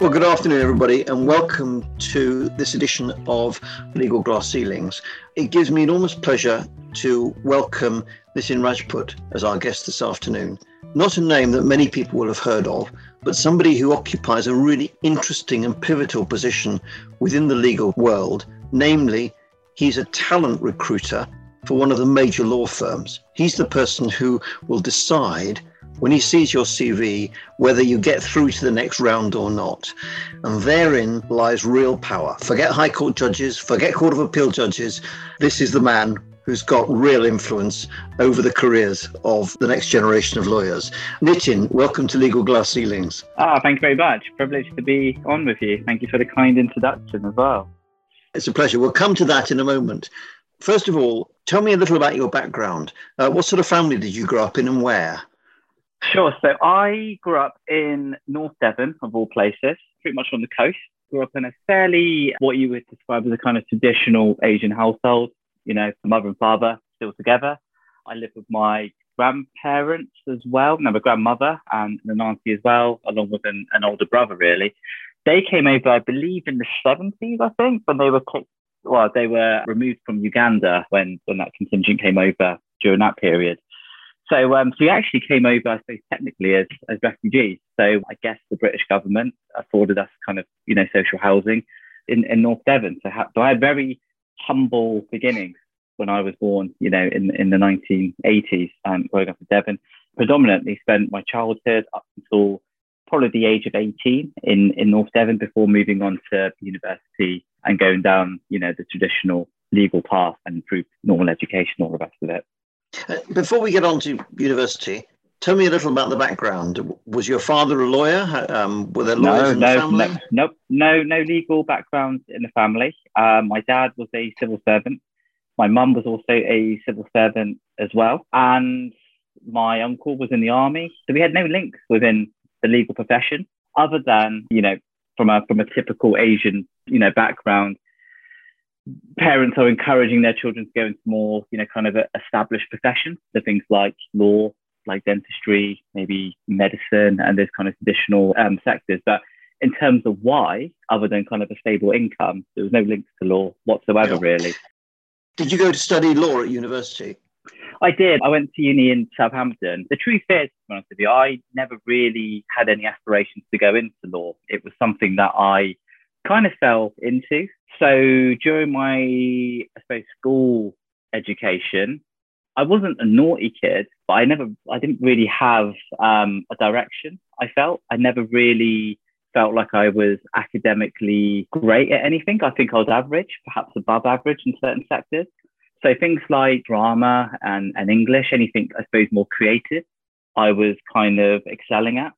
Well, good afternoon, everybody, and welcome to this edition of Legal Glass Ceilings. It gives me enormous pleasure to welcome Nitin Rajput as our guest this afternoon. Not a name that many people will have heard of, but somebody who occupies a really interesting and pivotal position within the legal world. Namely, he's a talent recruiter for one of the major law firms. He's the person who will decide when he sees your CV whether you get through to the next round or not. And therein lies real power. Forget High Court judges, forget Court of Appeal judges. This is the man who's got real influence over the careers of the next generation of lawyers. Nitin, welcome to Legal Glass Ceilings. Ah, thank you very much. Privileged to be on with you. Thank you for the kind introduction as well. It's a pleasure. We'll come to that in a moment. First of all, tell me a little about your background. Uh, what sort of family did you grow up in and where? Sure. So I grew up in North Devon, of all places, pretty much on the coast. Grew up in a fairly, what you would describe as a kind of traditional Asian household. You know, mother and father still together. I lived with my grandparents as well, no, my grandmother and an auntie as well, along with an, an older brother, really. They came over, I believe, in the 70s, I think, when they were well, they were removed from Uganda when, when that contingent came over during that period. So, um, so we actually came over, I suppose, technically as, as refugees. So I guess the British government afforded us kind of, you know, social housing in, in North Devon. So, ha- so I had very humble beginnings when I was born, you know, in, in the 1980s, um, growing up in Devon. Predominantly spent my childhood up until probably the age of 18 in, in North Devon before moving on to university and going down, you know, the traditional legal path and through normal education, all the rest of it. Uh, before we get on to university, tell me a little about the background. Was your father a lawyer? Um, were there lawyers no, in the family? No, no, no, no legal background in the family. Um, my dad was a civil servant. My mum was also a civil servant as well. And my uncle was in the army. So we had no links within the legal profession other than, you know, from a, from a typical Asian, you know, background parents are encouraging their children to go into more, you know, kind of established professions. So things like law, like dentistry, maybe medicine, and those kind of traditional um, sectors. But in terms of why, other than kind of a stable income, there was no link to law whatsoever, yeah. really. Did you go to study law at university? I did. I went to uni in Southampton. The truth is, to be honest with you, I never really had any aspirations to go into law. It was something that I kind of fell into. So during my, I suppose, school education, I wasn't a naughty kid, but I never, I didn't really have um, a direction. I felt I never really felt like I was academically great at anything. I think I was average, perhaps above average in certain sectors. So things like drama and, and English, anything I suppose more creative, I was kind of excelling at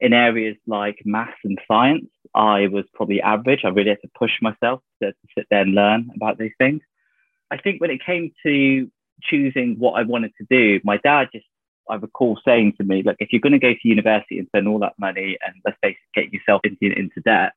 in areas like maths and science, I was probably average. I really had to push myself to, to sit there and learn about these things. I think when it came to choosing what I wanted to do, my dad just, I recall saying to me, look, if you're going to go to university and spend all that money and let's face it, get yourself into, into debt,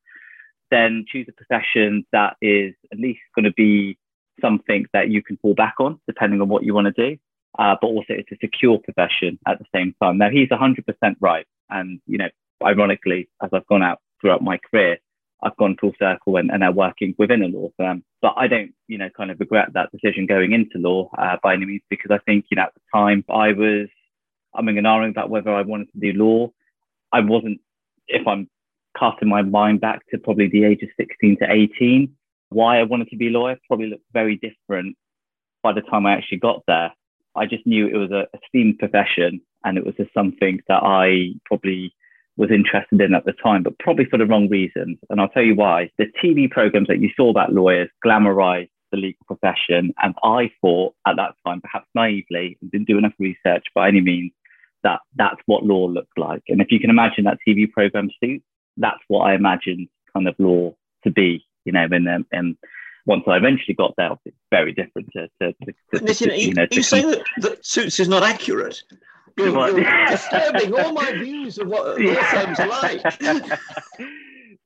then choose a profession that is at least going to be something that you can fall back on, depending on what you want to do. Uh, but also it's a secure profession at the same time. Now he's 100% right. And, you know, ironically, as I've gone out throughout my career, I've gone full circle and, and now working within a law firm. But I don't, you know, kind of regret that decision going into law uh, by any means, because I think, you know, at the time I was umming and ahhing about whether I wanted to do law. I wasn't, if I'm casting my mind back to probably the age of 16 to 18, why I wanted to be a lawyer probably looked very different by the time I actually got there. I just knew it was a esteemed profession and it was just something that I probably was interested in at the time, but probably for the wrong reasons. And I'll tell you why. The TV programs that you saw about lawyers glamorized the legal profession. And I thought at that time, perhaps naively, didn't do enough research by any means, that that's what law looked like. And if you can imagine that TV program suit, that's what I imagined kind of law to be, you know, and, um, and once I eventually got there, it's very different to, to, to, to you, know, you say that, that suits is not accurate. You're, you're disturbing all my views of what firms are like.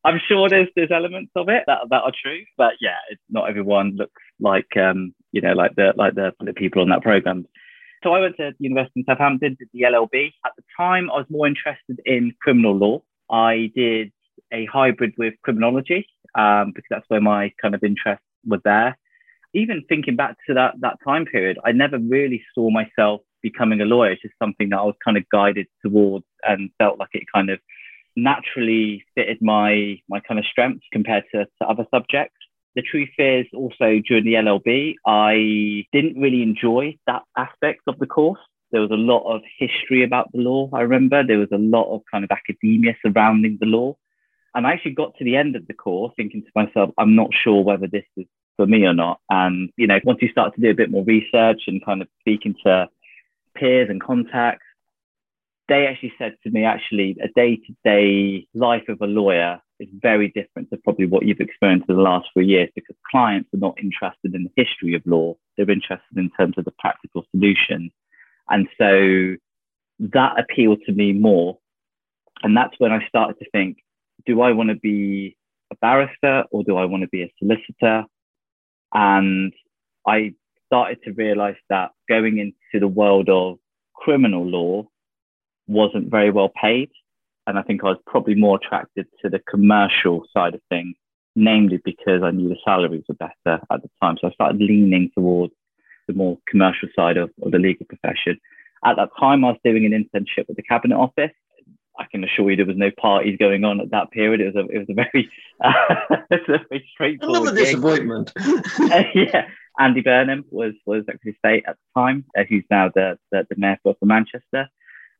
I'm sure there's there's elements of it that, that are true, but yeah, it's not everyone looks like um, you know like the like the, the people on that program. So I went to the University in Southampton, did the LLB. At the time, I was more interested in criminal law. I did a hybrid with criminology um, because that's where my kind of interest was there. Even thinking back to that that time period, I never really saw myself becoming a lawyer. It's just something that I was kind of guided towards and felt like it kind of naturally fitted my my kind of strengths compared to, to other subjects. The truth is also during the LLB, I didn't really enjoy that aspect of the course. There was a lot of history about the law. I remember there was a lot of kind of academia surrounding the law. And I actually got to the end of the course thinking to myself, I'm not sure whether this is for me or not. And, you know, once you start to do a bit more research and kind of speaking to peers and contacts, they actually said to me, actually, a day to day life of a lawyer is very different to probably what you've experienced in the last few years because clients are not interested in the history of law. They're interested in terms of the practical solution. And so that appealed to me more. And that's when I started to think, do I want to be a barrister or do I want to be a solicitor? And I started to realize that going into the world of criminal law wasn't very well paid. And I think I was probably more attracted to the commercial side of things, namely because I knew the salaries were better at the time. So I started leaning towards the more commercial side of, of the legal profession. At that time, I was doing an internship with the Cabinet Office. I can assure you there was no parties going on at that period. It was a, it was a very, uh, it was a very straightforward. Another disappointment. uh, yeah, Andy Burnham was was Secretary of State at the time, uh, who's now the, the, the mayor for Manchester.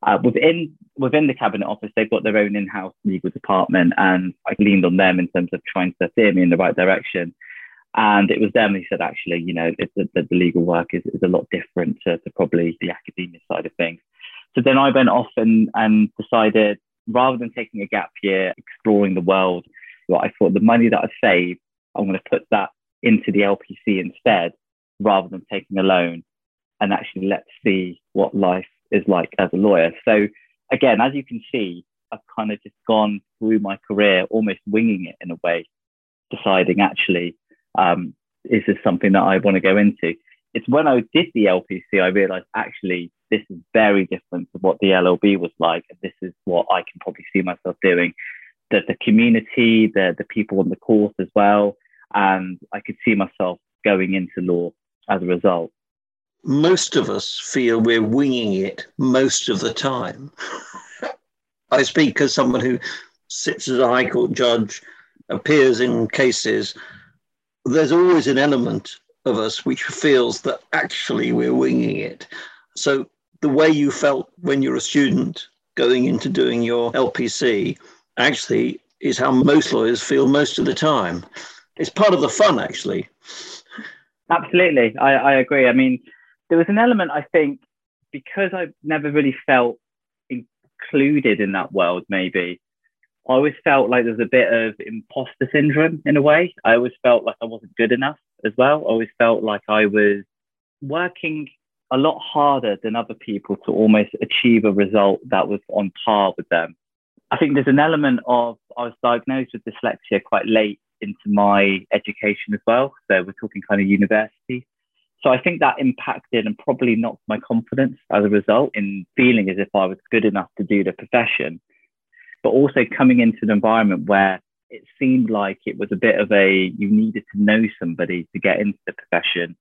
Uh, within within the cabinet office, they've got their own in-house legal department, and I leaned on them in terms of trying to steer me in the right direction. And it was them who said, actually, you know, the, the, legal work is, is a lot different to, to probably the academia side of things. So then I went off and, and decided, rather than taking a gap year, exploring the world, what I thought the money that I saved, I'm going to put that into the LPC instead, rather than taking a loan, and actually let's see what life is like as a lawyer. So again, as you can see, I've kind of just gone through my career almost winging it in a way, deciding actually, um, is this something that I want to go into? It's when I did the LPC, I realized actually this is very different to what the LLB was like. And this is what I can probably see myself doing. The, the community, the, the people on the course as well. And I could see myself going into law as a result most of us feel we're winging it most of the time. I speak as someone who sits as a High Court judge, appears in cases. There's always an element of us which feels that actually we're winging it. So the way you felt when you're a student going into doing your LPC actually is how most lawyers feel most of the time. It's part of the fun, actually. Absolutely. I, I agree. I mean, there was an element, I think, because I never really felt included in that world, maybe. I always felt like there was a bit of imposter syndrome in a way. I always felt like I wasn't good enough as well. I always felt like I was working a lot harder than other people to almost achieve a result that was on par with them. I think there's an element of I was diagnosed with dyslexia quite late into my education as well. So we're talking kind of university. So I think that impacted and probably knocked my confidence as a result in feeling as if I was good enough to do the profession. But also coming into an environment where it seemed like it was a bit of a you needed to know somebody to get into the profession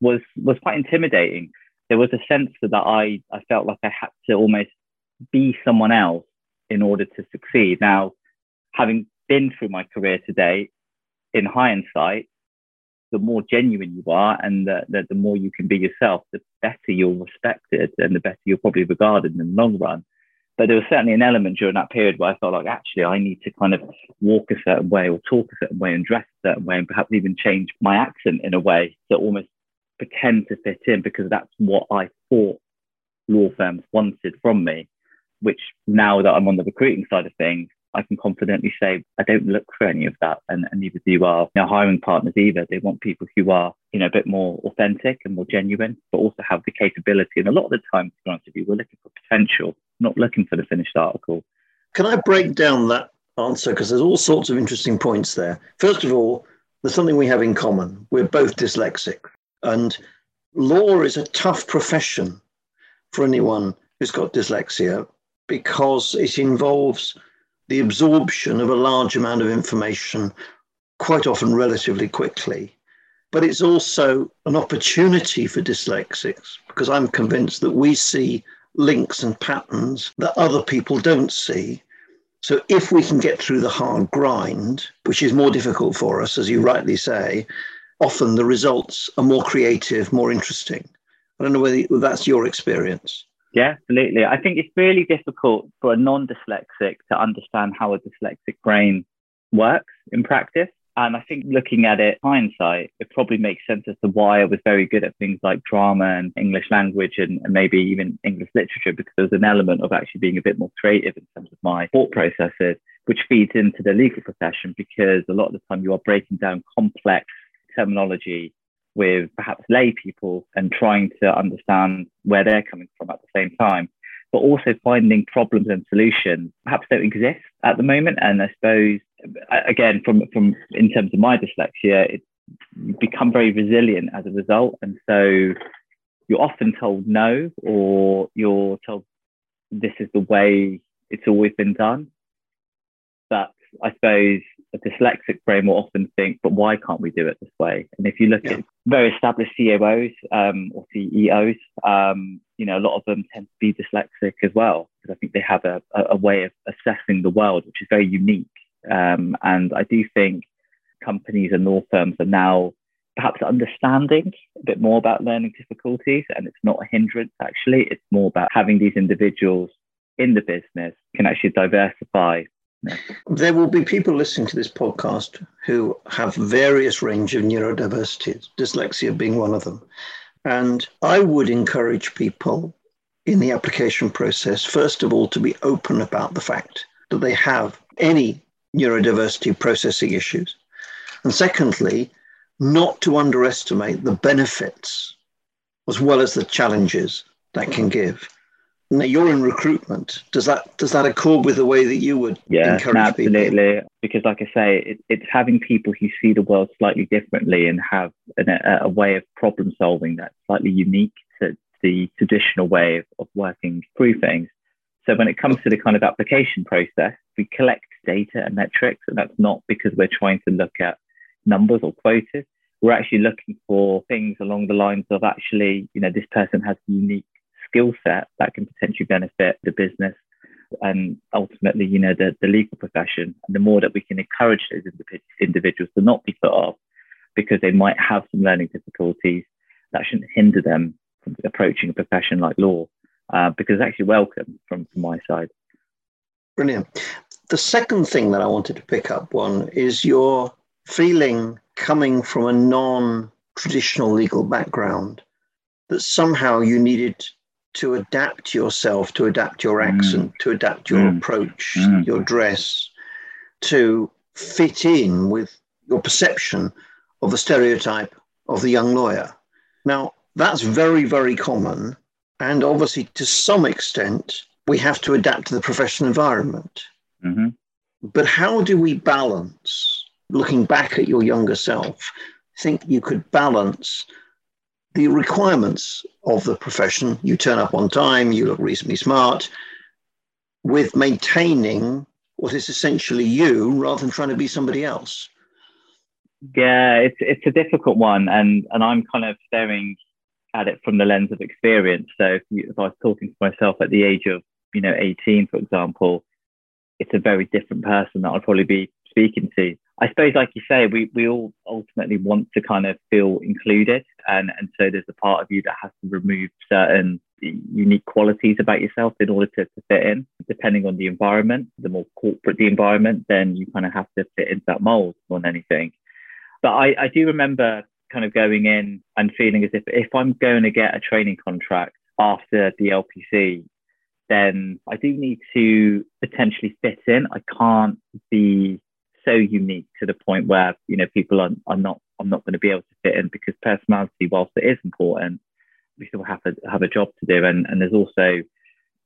was was quite intimidating. There was a sense that I, I felt like I had to almost be someone else in order to succeed. Now, having been through my career today, in hindsight, the more genuine you are and the, the, the, more you can be yourself, the better you're respected and the better you're probably regarded in the long run. But there was certainly an element during that period where I felt like actually I need to kind of walk a certain way or talk a certain way and dress a certain way and perhaps even change my accent in a way to almost pretend to fit in because that's what I thought law firms wanted from me, which now that I'm on the recruiting side of things, I can confidently say I don't look for any of that, and, and neither do our you know, hiring partners either. They want people who are you know a bit more authentic and more genuine, but also have the capability. And a lot of the time, to be honest with you, we're looking for potential, not looking for the finished article. Can I break down that answer because there's all sorts of interesting points there. First of all, there's something we have in common. We're both dyslexic, and law is a tough profession for anyone who's got dyslexia because it involves the absorption of a large amount of information, quite often relatively quickly. But it's also an opportunity for dyslexics because I'm convinced that we see links and patterns that other people don't see. So if we can get through the hard grind, which is more difficult for us, as you rightly say, often the results are more creative, more interesting. I don't know whether that's your experience. Yeah, absolutely. I think it's really difficult for a non dyslexic to understand how a dyslexic brain works in practice. And I think looking at it hindsight, it probably makes sense as to why I was very good at things like drama and English language and, and, maybe even English literature, because there was an element of actually being a bit more creative in terms of my thought processes, which feeds into the legal profession because a lot of the time you are breaking down complex terminology with perhaps lay people and trying to understand where they're coming from at the same time, but also finding problems and solutions perhaps don't exist at the moment. And I suppose, again, from, from in terms of my dyslexia, it's become very resilient as a result. And so you're often told no, or you're told this is the way it's always been done. But I suppose a dyslexic brain will often think, but why can't we do it this way? And if you look yeah. at very established CEOs um, or CEOs, um, you know, a lot of them tend to be dyslexic as well, because I think they have a, a, way of assessing the world, which is very unique. Um, and I do think companies and law firms are now perhaps understanding a bit more about learning difficulties. And it's not a hindrance, actually. It's more about having these individuals in the business can actually diversify there will be people listening to this podcast who have various range of neurodiversities, dyslexia being one of them. And I would encourage people in the application process, first of all, to be open about the fact that they have any neurodiversity processing issues. And secondly, not to underestimate the benefits as well as the challenges that can give. Now you're in recruitment. Does that does that accord with the way that you would yeah, encourage absolutely. people? Because, like I say, it, it's having people who see the world slightly differently and have an, a, a, way of problem solving that's slightly unique to the traditional way of, of working through things. So when it comes to the kind of application process, we collect data and metrics, and that's not because we're trying to look at numbers or quotas. We're actually looking for things along the lines of actually, you know, this person has unique skill set that can potentially benefit the business and ultimately, you know, the, the legal profession. The more that we can encourage those individuals to not be put off because they might have some learning difficulties, that shouldn't hinder them from approaching a profession like law uh, because it's actually welcome from, from my side. Brilliant. The second thing that I wanted to pick up on is your feeling coming from a non traditional legal background that somehow you needed to adapt yourself, to adapt your mm. accent, mm. to adapt your mm. approach, mm. your dress, to fit in with your perception of the stereotype of the young lawyer. Now, that's very, very common. And obviously, to some extent, we have to adapt to the professional environment. Mm-hmm. But how do we balance, looking back at your younger self, think you could balance the requirements of the profession. You turn up on time, you look reasonably smart, with maintaining what is essentially you rather than trying to be somebody else. Yeah, it's it's a difficult one, and and I'm kind of staring at it from the lens of experience. So if, you, if I was talking to myself at the age of you know 18, for example, it's a very different person that I'd probably be speaking to. I suppose, like you say, we, we all ultimately want to kind of feel included. And, and so there's a part of you that has to remove certain unique qualities about yourself in order to, to fit in. Depending on the environment, the more corporate the environment, then you kind of have to fit into that mold more than anything. But I, I do remember kind of going in and feeling as if if I'm going to get a training contract after the LPC, then I do need to potentially fit in. I can't be so unique to the point where you know people are, are not I'm not going to be able to fit in because personality, whilst it is important, we still have to have a job to do, and and there's also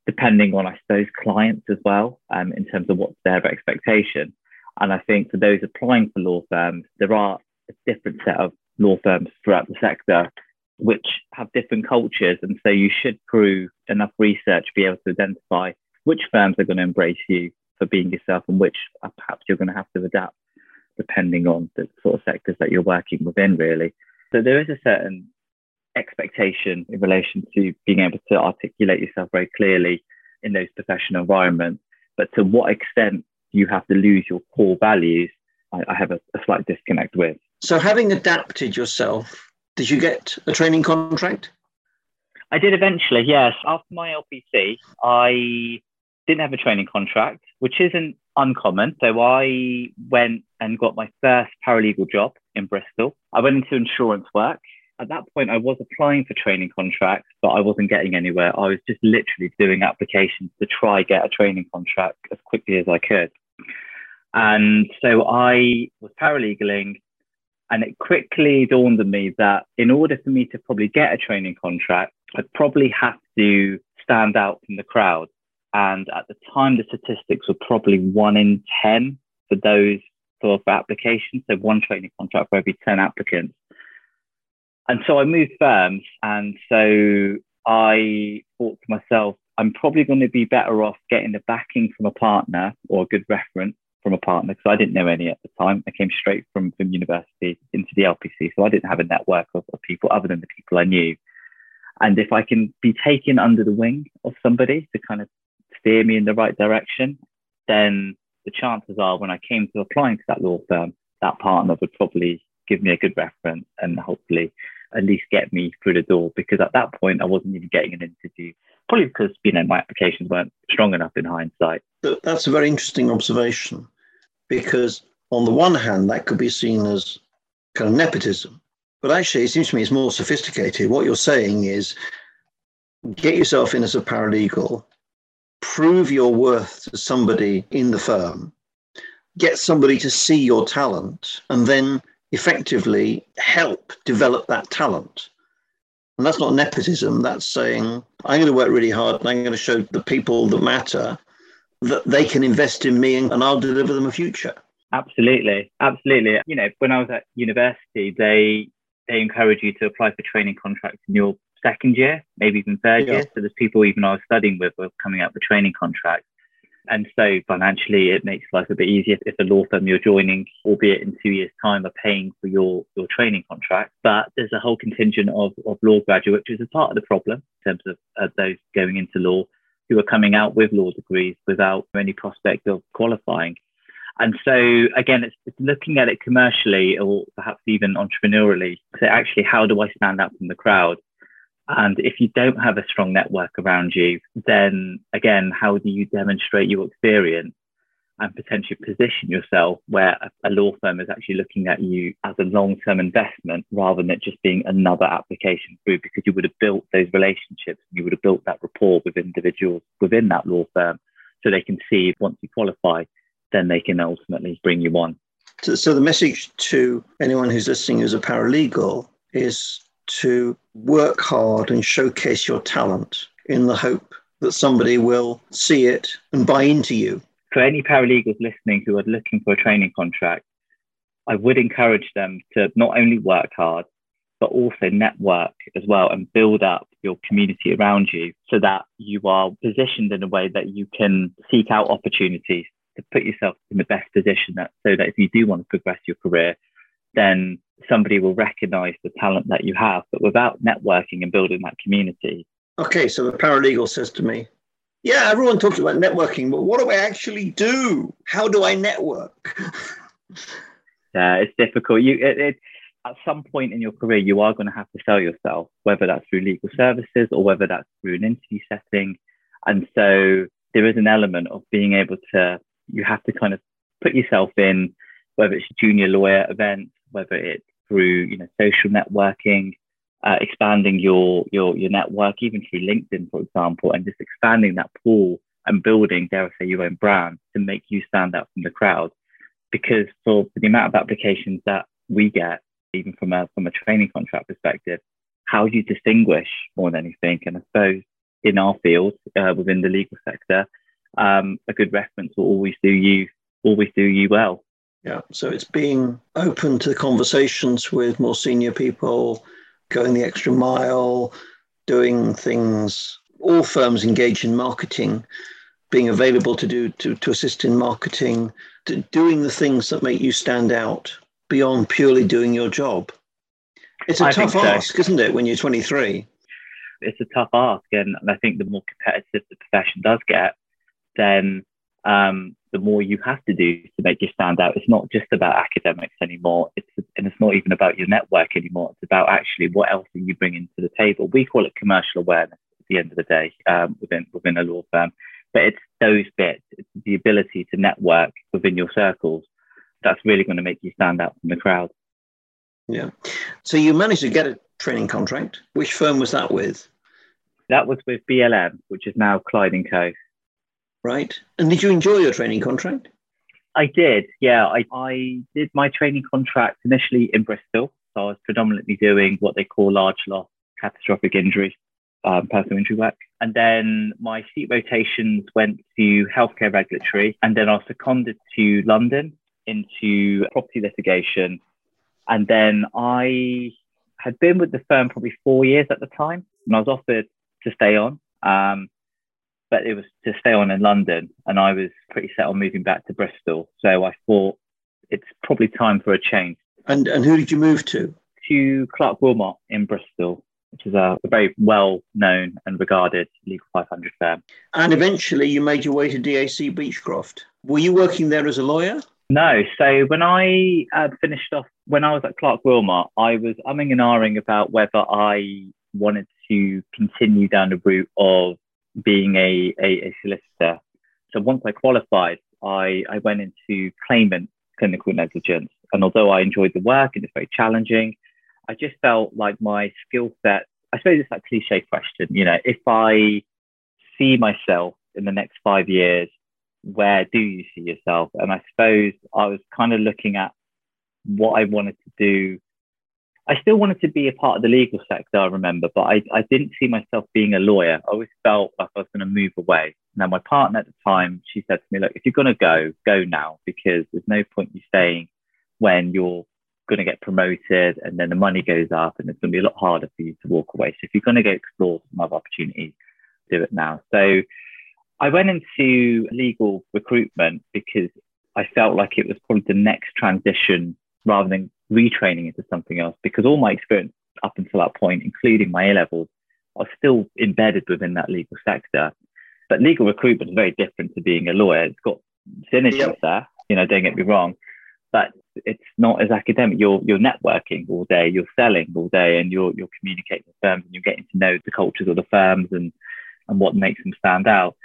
depending on I suppose clients as well um, in terms of what's their expectation. And I think for those applying for law firms, there are a different set of law firms throughout the sector which have different cultures. And so you should through enough research be able to identify which firms are going to embrace you for being yourself and which uh, perhaps you're going to have to adapt depending on the sort of sectors that you're working within, really. So there is a certain expectation in relation to being able to articulate yourself very clearly in those professional environments. But to what extent you have to lose your core values, I, I have a, a slight disconnect with. So, having adapted yourself, did you get a training contract? I did eventually, yes. After my LPC, I didn't have a training contract, which isn't uncommon. So I went and got my first paralegal job in Bristol. I went into insurance work. At that point, I was applying for training contracts, but I wasn't getting anywhere. I was just literally doing applications to try get a training contract as quickly as I could. And so I was paralegaling, and it quickly dawned on me that in order for me to probably get a training contract, I'd probably have to stand out from the crowd. And at the time, the statistics were probably one in 10 for those for, of applications. So one training contract for every 10 applicants. And so I moved firms. And so I thought to myself, I'm probably going to be better off getting the backing from a partner or a good reference from a partner because I didn't know any at the time. I came straight from, from university into the LPC. So I didn't have a network of, of people other than the people I knew. And if I can be taken under the wing of somebody to kind of steer me in the right direction, then the chances are when I came to applying to that law firm, that partner would probably give me a good reference and hopefully at least get me through the door because at that point I wasn't even getting an interview. Probably because, you know, my applications weren't strong enough in hindsight. That's a very interesting observation because on the one hand, that could be seen as kind of nepotism. But actually, it seems to me it's more sophisticated. What you're saying is get yourself in as a paralegal, prove your worth to somebody in the firm, get somebody to see your talent, and then effectively help develop that talent. And that's not nepotism, that's saying, I'm going to work really hard and I'm going to show the people that matter that they can invest in me and, I'll deliver them a future. Absolutely. Absolutely. You know, when I was at university, they they encourage you to apply for training contracts in your second year, maybe even third yeah. year. So there's people even I was studying with were coming up with training contracts. And so financially, it makes life a bit easier if the law firm you're joining, albeit in two years' time, are paying for your, your training contract. But there's a whole contingent of, of law graduates, which is a part of the problem in terms of those going into law who are coming out with law degrees without any prospect of qualifying. And so again, it's, it's, looking at it commercially or perhaps even entrepreneurially. So actually, how do I stand out from the crowd? And if you don't have a strong network around you, then again, how do you demonstrate your experience and potentially position yourself where a, law firm is actually looking at you as a long-term investment rather than it just being another application through because you would have built those relationships, you would have built that rapport with individuals within that law firm so they can see if once you qualify, then they can ultimately bring you on. So, so the message to anyone who's listening who's a paralegal is to work hard and showcase your talent in the hope that somebody will see it and buy into you. For any paralegals listening who are looking for a training contract, I would encourage them to not only work hard, but also network as well and build up your community around you so that you are positioned in a way that you can seek out opportunities to put yourself in the best position that so that if you do want to progress your career, then somebody will recognize the talent that you have. But without networking and building that community. Okay, so the paralegal says to me, Yeah, everyone talks about networking, but what do I actually do? How do I network? yeah, it's difficult. You it, it, at some point in your career, you are going to have to sell yourself, whether that's through legal services or whether that's through an interview setting. And so there is an element of being able to, you have to kind of put yourself in, whether it's a junior lawyer events, whether it's through you know social networking, uh, expanding your your your network, even through LinkedIn, for example, and just expanding that pool and building, dare I say, your own brand to make you stand out from the crowd. Because for, the amount of applications that we get, even from a from a training contract perspective, how do you distinguish more than anything? And I suppose in our field, uh, within the legal sector, um, a good reference will always do you always do you well. Yeah. So it's being open to conversations with more senior people, going the extra mile, doing things. All firms engage in marketing being available to do to, to assist in marketing, to doing the things that make you stand out beyond purely doing your job. It's a I tough ask, so. isn't it, when you're 23? It's a tough ask, and I think the more competitive the profession does get, then um, the more you have to do to make you stand out. It's not just about academics anymore. It's and it's not even about your network anymore. It's about actually what else are you bringing to the table. We call it commercial awareness at the end of the day um, within within a law firm, but it's those bits. It's the ability to network within your circles that's really going to make you stand out from the crowd. Yeah. So you managed to get a training contract. Which firm was that with? That was with BLM, which is now Clyde and Co. Right. And did you enjoy your training contract? I did. Yeah. I, I did my training contract initially in Bristol. So I was predominantly doing what they call large loss catastrophic injury, um, personal injury work. And then my seat rotations went to healthcare regulatory. And then I was seconded to London into property litigation. And then I had been with the firm probably four years at the time, and I was offered to stay on. Um, but it was to stay on in London, and I was pretty set on moving back to Bristol. So I thought it's probably time for a change. And and who did you move to? To Clarke Willmott in Bristol, which is a, a very well known and regarded legal 500 firm. And eventually, you made your way to DAC Beachcroft. Were you working there as a lawyer? No. So when I uh, finished off, when I was at Clarke Willmott, I was umming and ahhing about whether I wanted to continue down the route of being a, a, a solicitor. So once I qualified, I, I went into claimant clinical negligence. And although I enjoyed the work and it's very challenging, I just felt like my skill set, I suppose it's that cliche question, you know, if I see myself in the next five years where do you see yourself? And I suppose I was kind of looking at what I wanted to do. I still wanted to be a part of the legal sector, I remember, but I, I didn't see myself being a lawyer. I always felt like I was going to move away. Now, my partner at the time, she said to me, Look, if you're going to go, go now, because there's no point you staying when you're going to get promoted and then the money goes up and it's going to be a lot harder for you to walk away. So if you're going to go explore some other opportunities, do it now. So I went into legal recruitment because I felt like it was probably the next transition rather than retraining into something else because all my experience up until that point, including my A levels, are still embedded within that legal sector. But legal recruitment is very different to being a lawyer. It's got synergies yep. there, you know, don't get me wrong, but it's not as academic. You're you're networking all day, you're selling all day, and you're you're communicating with firms and you're getting to know the cultures of the firms and and what makes them stand out.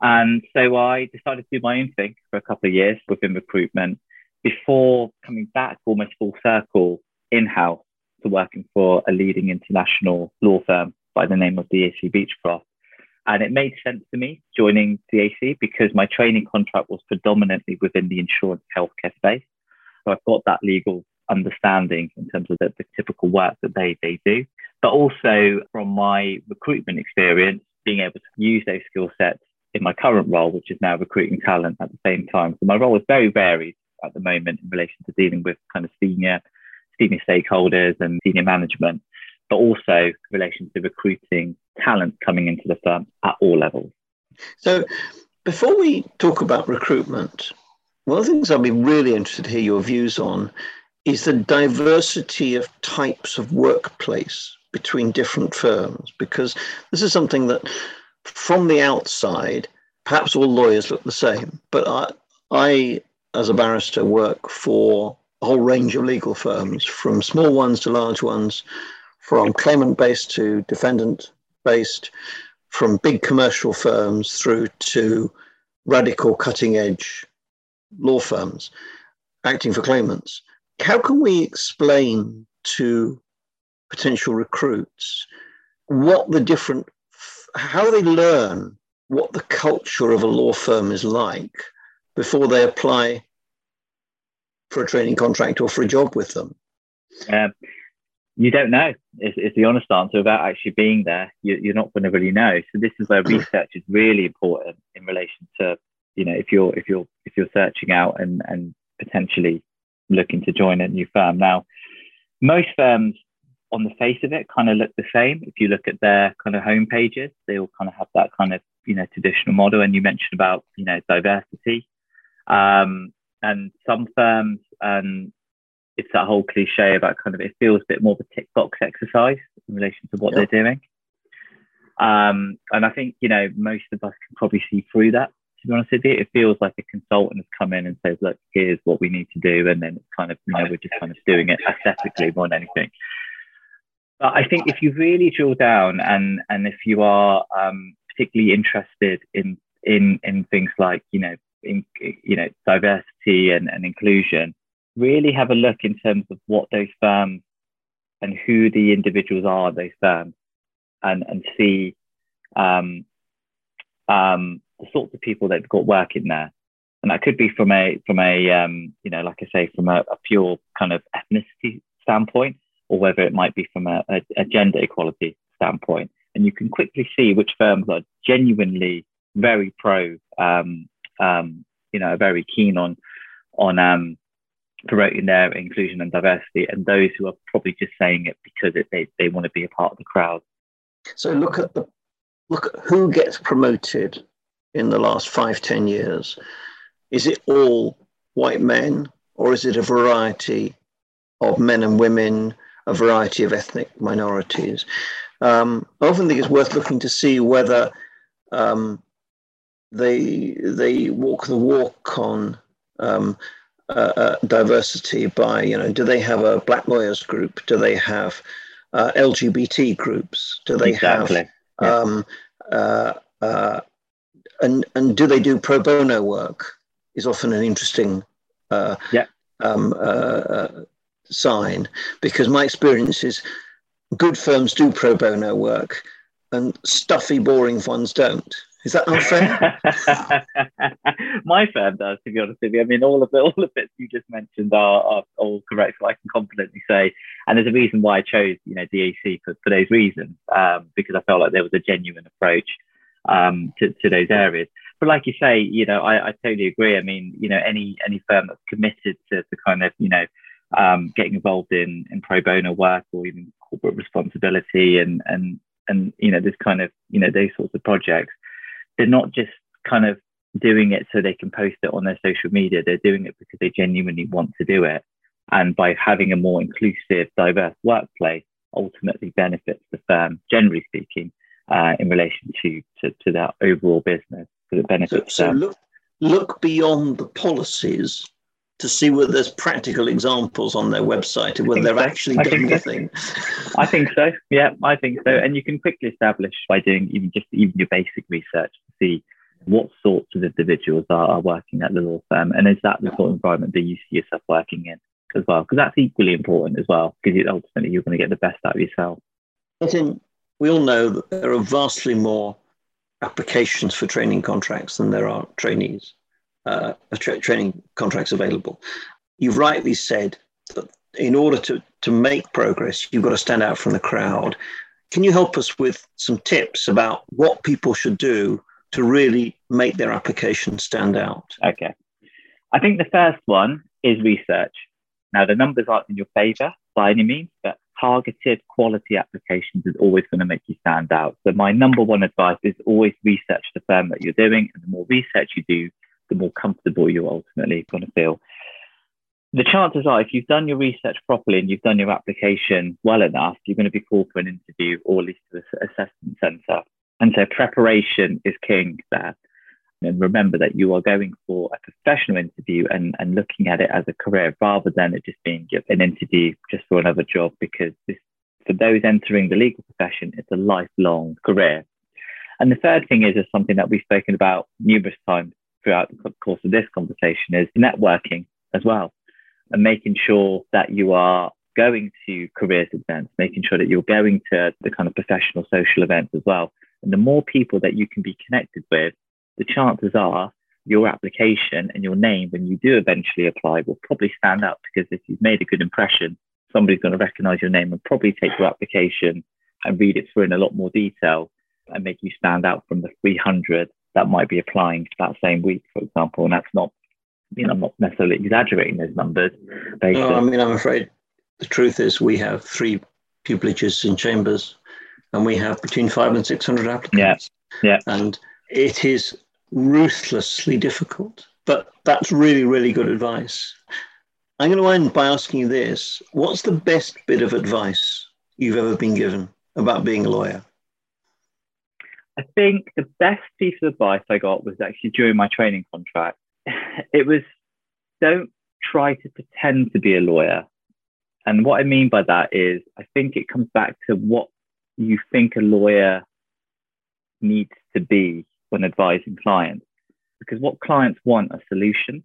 And so I decided to do my own thing for a couple of years within recruitment before coming back almost full circle in house to working for a leading international law firm by the name of DAC Beachcroft. And it made sense to me joining DAC because my training contract was predominantly within the insurance healthcare space. So I've got that legal understanding in terms of the, the typical work that they, they do. But also from my recruitment experience, being able to use those skill sets in my current role, which is now recruiting talent at the same time. So my role is very varied at the moment in relation to dealing with kind of senior senior stakeholders and senior management, but also in relation to recruiting talent coming into the firm at all levels. So before we talk about recruitment, one of the things I'd be really interested to hear your views on is the diversity of types of workplace between different firms, because this is something that from the outside, perhaps all lawyers look the same, but I, I, as a barrister, work for a whole range of legal firms, from small ones to large ones, from claimant based to defendant based, from big commercial firms through to radical cutting edge law firms acting for claimants. How can we explain to potential recruits what the different how they learn what the culture of a law firm is like before they apply for a training contract or for a job with them? Um, you don't know. Is, is the honest answer without actually being there. You, are not going to really know. So this is where research is really important in relation to you know if you're if you're if you're searching out and and potentially looking to join a new firm. Now, most firms on the face of it kind of look the same. If you look at their kind of home pages, they all kind of have that kind of you know traditional model. And you mentioned about you know diversity, um, and some firms, and it's that whole cliche about kind of it feels a bit more of a tick box exercise in relation to what yep. they're doing. Um, and I think you know most of us can probably see through that. To be honest with you, it feels like a consultant has come in and says, "Look, here's what we need to do," and then it's kind of you know we're just kind of doing it aesthetically more than anything. But I think if you really drill down and and if you are um, particularly interested in in in things like you know in you know diversity and, and inclusion, really have a look in terms of what those firms and who the individuals are those firms, and and see um, um, the sorts of people that have got work in there. And that could be from a from a um, you know like I say from a, a pure kind of ethnicity standpoint or whether it might be from a, a, a gender equality standpoint. And you can quickly see which firms are genuinely very pro, um, um, you know, are very keen on on um, promoting their inclusion and diversity, and those who are probably just saying it because it, they they want to be a part of the crowd. So look at the look at who gets promoted in the last five ten years. Is it all white men, or is it a variety of men and women, a variety of ethnic minorities. Um, I often think it's worth looking to see whether um, they they walk the walk on um, uh, uh, diversity by you know do they have a black lawyers group? Do they have uh, LGBT groups? Do they exactly. have. Um, uh, uh, and and do they do pro bono work? Is often an interesting uh, yeah. Um, sign because my experience is good firms do pro bono work and stuffy, boring ones don't. Is that unfair? my firm does, to be honest with you. I mean, all of the all the bits you just mentioned are, are all correct. So I can confidently say, and there's a reason why I chose, you know, DAC for, for those reasons, um, because I felt like there was a genuine approach um, to, to those areas. But like you say, you know, I, I totally agree. I mean, you know, any any firm that's committed to, to kind of, you know, um, getting involved in, in pro bono work or even corporate responsibility and, and, and, you know, this kind of, you know, those sorts of projects, they're not just kind of doing it so they can post it on their social media. They're doing it because they genuinely want to do it. And by having a more inclusive, diverse workplace, ultimately benefits the firm, generally speaking, uh, in relation to, to, to that overall business. Because it benefits so, so look, look beyond the policies to see whether there's practical examples on their website of whether they're so. actually doing the thing. I think so. Yeah, I think so. And you can quickly establish by doing even just even your basic research to see what sorts of individuals are, are working at the law firm, and is that the sort of environment that you see yourself working in as well? Because that's equally important as well, because ultimately you're going to get the best out of yourself. I think we all know that there are vastly more applications for training contracts than there are trainees uh, tra- training contracts available. You've rightly said that in order to, to make progress, you've got to stand out from the crowd. Can you help us with some tips about what people should do to really make their application stand out? Okay. I think the first one is research. Now, the numbers aren't in your favor by any means, but targeted quality applications is always going to make you stand out. So, my number one advice is always research the firm that you're doing. And the more research you do, the more comfortable you're ultimately going to feel. The chances are, if you've done your research properly and you've done your application well enough, you're going to be called for an interview or at least to the assessment centre. And so preparation is king there. And remember that you are going for a professional interview and, and looking at it as a career rather than it just being an interview just for another job because this, for those entering the legal profession, it's a lifelong career. And the third thing is, is something that we've spoken about numerous times throughout the course of this conversation is networking as well and making sure that you are going to careers events, making sure that you're going to the kind of professional social events as well. And the more people that you can be connected with, the chances are your application and your name, when you do eventually apply, will probably stand out because if you've made a good impression, somebody's going to recognize your name and probably take your application and read it through in a lot more detail and make you stand out from the 300 that might be applying to that same week, for example. And that's not, you know, I'm not necessarily exaggerating those numbers. no, I mean, I'm afraid the truth is we have three pupilages in chambers, and we have between five and 600 applicants. Yeah. yeah. And it is ruthlessly difficult, but that's really, really good advice. I'm going to end by asking you this What's the best bit of advice you've ever been given about being a lawyer? I think the best piece of advice I got was actually during my training contract. It was don't try to pretend to be a lawyer. And what I mean by that is, I think it comes back to what you think a lawyer needs to be when advising clients. Because what clients want are solutions.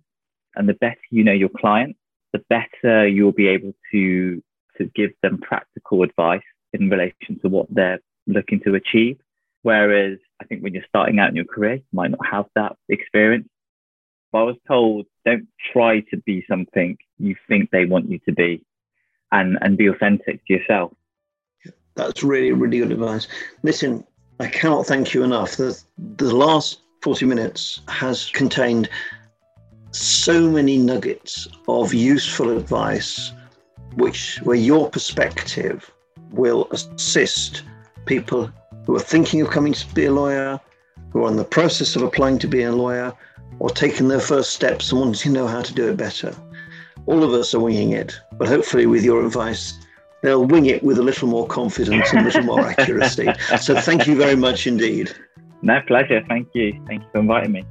And the better you know your client, the better you'll be able to, to give them practical advice in relation to what they're looking to achieve. Whereas I think when you're starting out in your career, you might not have that experience. But I was told, don't try to be something you think they want you to be and, and be authentic to yourself. That's really, really good advice. Listen, I cannot thank you enough. The, the last 40 minutes has contained so many nuggets of useful advice, which where your perspective will assist people who are thinking of coming to be a lawyer, who are in the process of applying to be a lawyer, or taking their first steps and wanting to know how to do it better. All of us are winging it, but hopefully, with your advice, they'll wing it with a little more confidence and a little more accuracy. So, thank you very much indeed. No pleasure. Thank you. Thank you for inviting me.